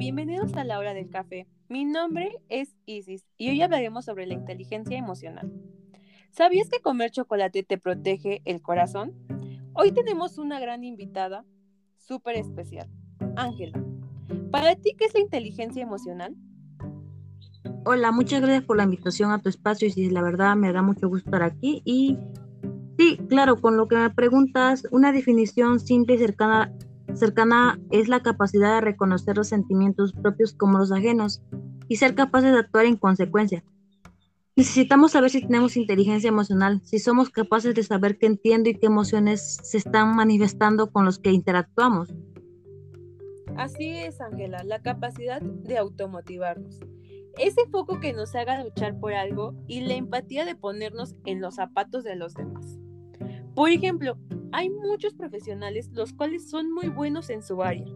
bienvenidos a la hora del café. Mi nombre es Isis y hoy hablaremos sobre la inteligencia emocional. ¿Sabías que comer chocolate te protege el corazón? Hoy tenemos una gran invitada, súper especial, Ángela. ¿Para ti qué es la inteligencia emocional? Hola, muchas gracias por la invitación a tu espacio, Isis. La verdad me da mucho gusto estar aquí y sí, claro, con lo que me preguntas, una definición simple y cercana cercana es la capacidad de reconocer los sentimientos propios como los ajenos y ser capaces de actuar en consecuencia. Necesitamos saber si tenemos inteligencia emocional, si somos capaces de saber qué entiendo y qué emociones se están manifestando con los que interactuamos. Así es, Ángela, la capacidad de automotivarnos. Ese foco que nos haga luchar por algo y la empatía de ponernos en los zapatos de los demás. Por ejemplo, hay muchos profesionales los cuales son muy buenos en su área,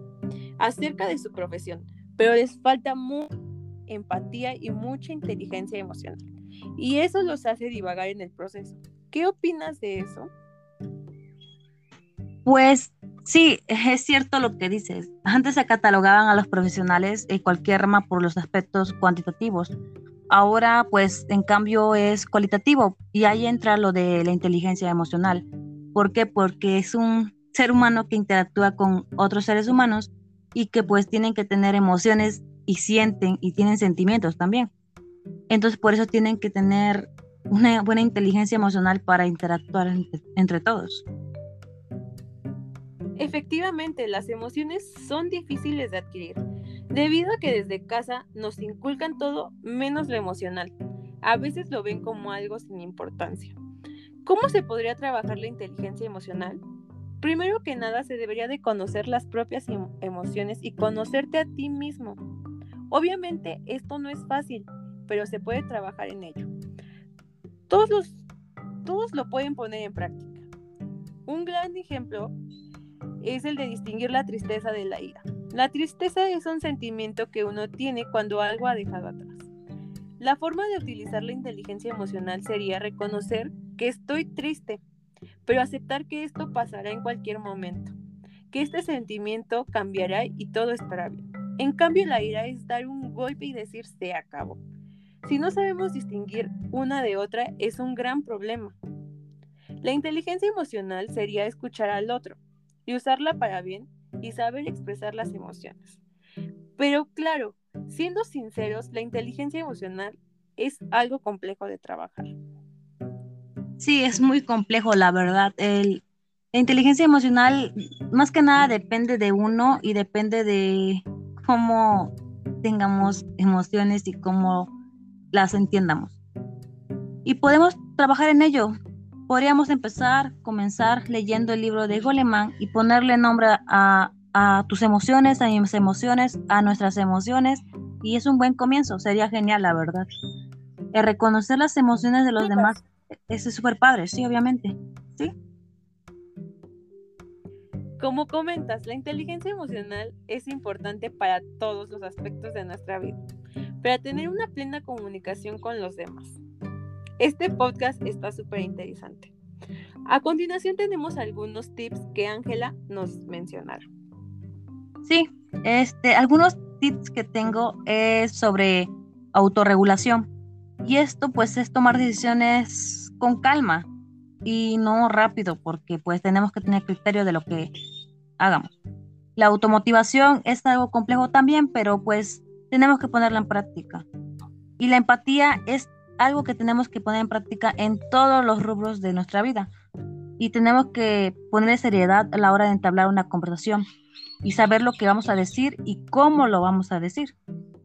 acerca de su profesión, pero les falta mucha empatía y mucha inteligencia emocional. Y eso los hace divagar en el proceso. ¿Qué opinas de eso? Pues sí, es cierto lo que dices. Antes se catalogaban a los profesionales en cualquier rama por los aspectos cuantitativos. Ahora, pues, en cambio es cualitativo y ahí entra lo de la inteligencia emocional. ¿Por qué? Porque es un ser humano que interactúa con otros seres humanos y que pues tienen que tener emociones y sienten y tienen sentimientos también. Entonces por eso tienen que tener una buena inteligencia emocional para interactuar entre, todos. Efectivamente, las emociones son difíciles de adquirir, debido a que desde casa nos inculcan todo menos lo emocional. A veces lo ven como algo sin importancia. ¿Cómo se podría trabajar la inteligencia emocional? Primero que nada, se debería de conocer las propias em, emociones y conocerte a ti mismo. Obviamente, esto no es fácil, pero se puede trabajar en ello. Todos, los, todos lo pueden poner en práctica. Un gran ejemplo es el de distinguir la tristeza de la ira. La tristeza es un sentimiento que uno tiene cuando algo ha dejado atrás. La forma de utilizar la inteligencia emocional sería reconocer que estoy triste, pero aceptar que esto pasará en cualquier momento, que este sentimiento cambiará y todo estará bien. En cambio, la ira es dar un golpe y decir se acabó. Si no sabemos distinguir una de otra, es un gran problema. La inteligencia emocional sería escuchar al otro y usarla para bien y saber expresar las emociones. Pero claro, siendo sinceros, la inteligencia emocional es algo complejo de trabajar. Sí, es muy complejo, la verdad. El, la inteligencia emocional más que nada depende de uno y depende de cómo tengamos emociones y cómo las entiendamos. Y podemos trabajar en ello. Podríamos empezar, comenzar leyendo el libro de Goleman y ponerle nombre a, a tus emociones, a mis emociones, a nuestras emociones. Y es un buen comienzo, sería genial, la verdad. El reconocer las emociones de los demás ese es súper padre, sí, obviamente. Sí. Como comentas, la inteligencia emocional es importante para todos los aspectos de nuestra vida, para tener una plena comunicación con los demás. Este podcast está súper interesante. A continuación tenemos algunos tips que Ángela nos mencionaron. Sí, este, algunos tips que tengo es sobre autorregulación. Y esto pues es tomar decisiones con calma y no rápido, porque pues tenemos que tener criterio de lo que hagamos. La automotivación es algo complejo también, pero pues tenemos que ponerla en práctica. Y la empatía es algo que tenemos que poner en práctica en todos los rubros de nuestra vida. Y tenemos que poner seriedad a la hora de entablar una conversación y saber lo que vamos a decir y cómo lo vamos a decir.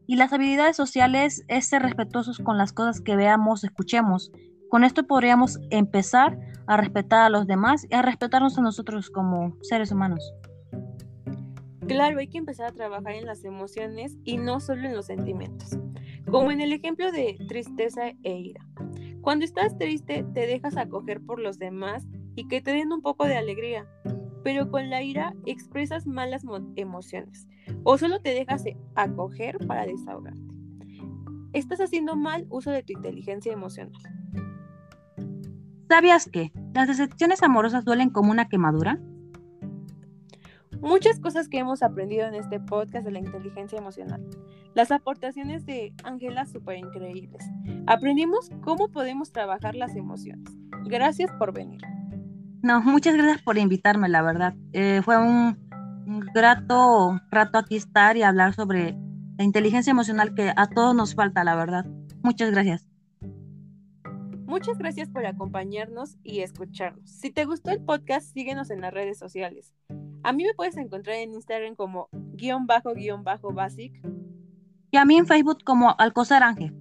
Y las habilidades sociales es ser respetuosos con las cosas que veamos, escuchemos con esto podríamos empezar a respetar a los demás y a respetarnos a nosotros como seres humanos. Claro, hay que empezar a trabajar en las emociones y no solo en los sentimientos, como en el ejemplo de tristeza e ira. Cuando estás triste te dejas acoger por los demás y que te den un poco de alegría, pero con la ira expresas malas emociones o solo te dejas acoger para desahogarte. Estás haciendo mal uso de tu inteligencia emocional. ¿Sabías que las decepciones amorosas duelen como una quemadura? muchas cosas que hemos aprendido en este podcast de la inteligencia emocional. Las aportaciones de Ángela súper increíbles. Aprendimos cómo podemos trabajar las emociones. Gracias por venir. No, muchas gracias por invitarme, la verdad. Eh, fue un, un grato rato aquí estar y hablar sobre la inteligencia emocional que a todos nos falta, la verdad. Muchas gracias. Muchas gracias por acompañarnos y escucharnos. Si te gustó el podcast, síguenos en las redes sociales. A mí me puedes encontrar en Instagram como guion bajo guion bajo basic. Y a mí en Facebook como Alcozar Ángel.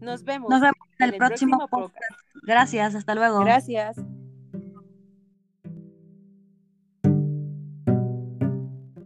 Nos vemos. Nos vemos en el, próximo, podcast. Gracias, hasta luego. Gracias.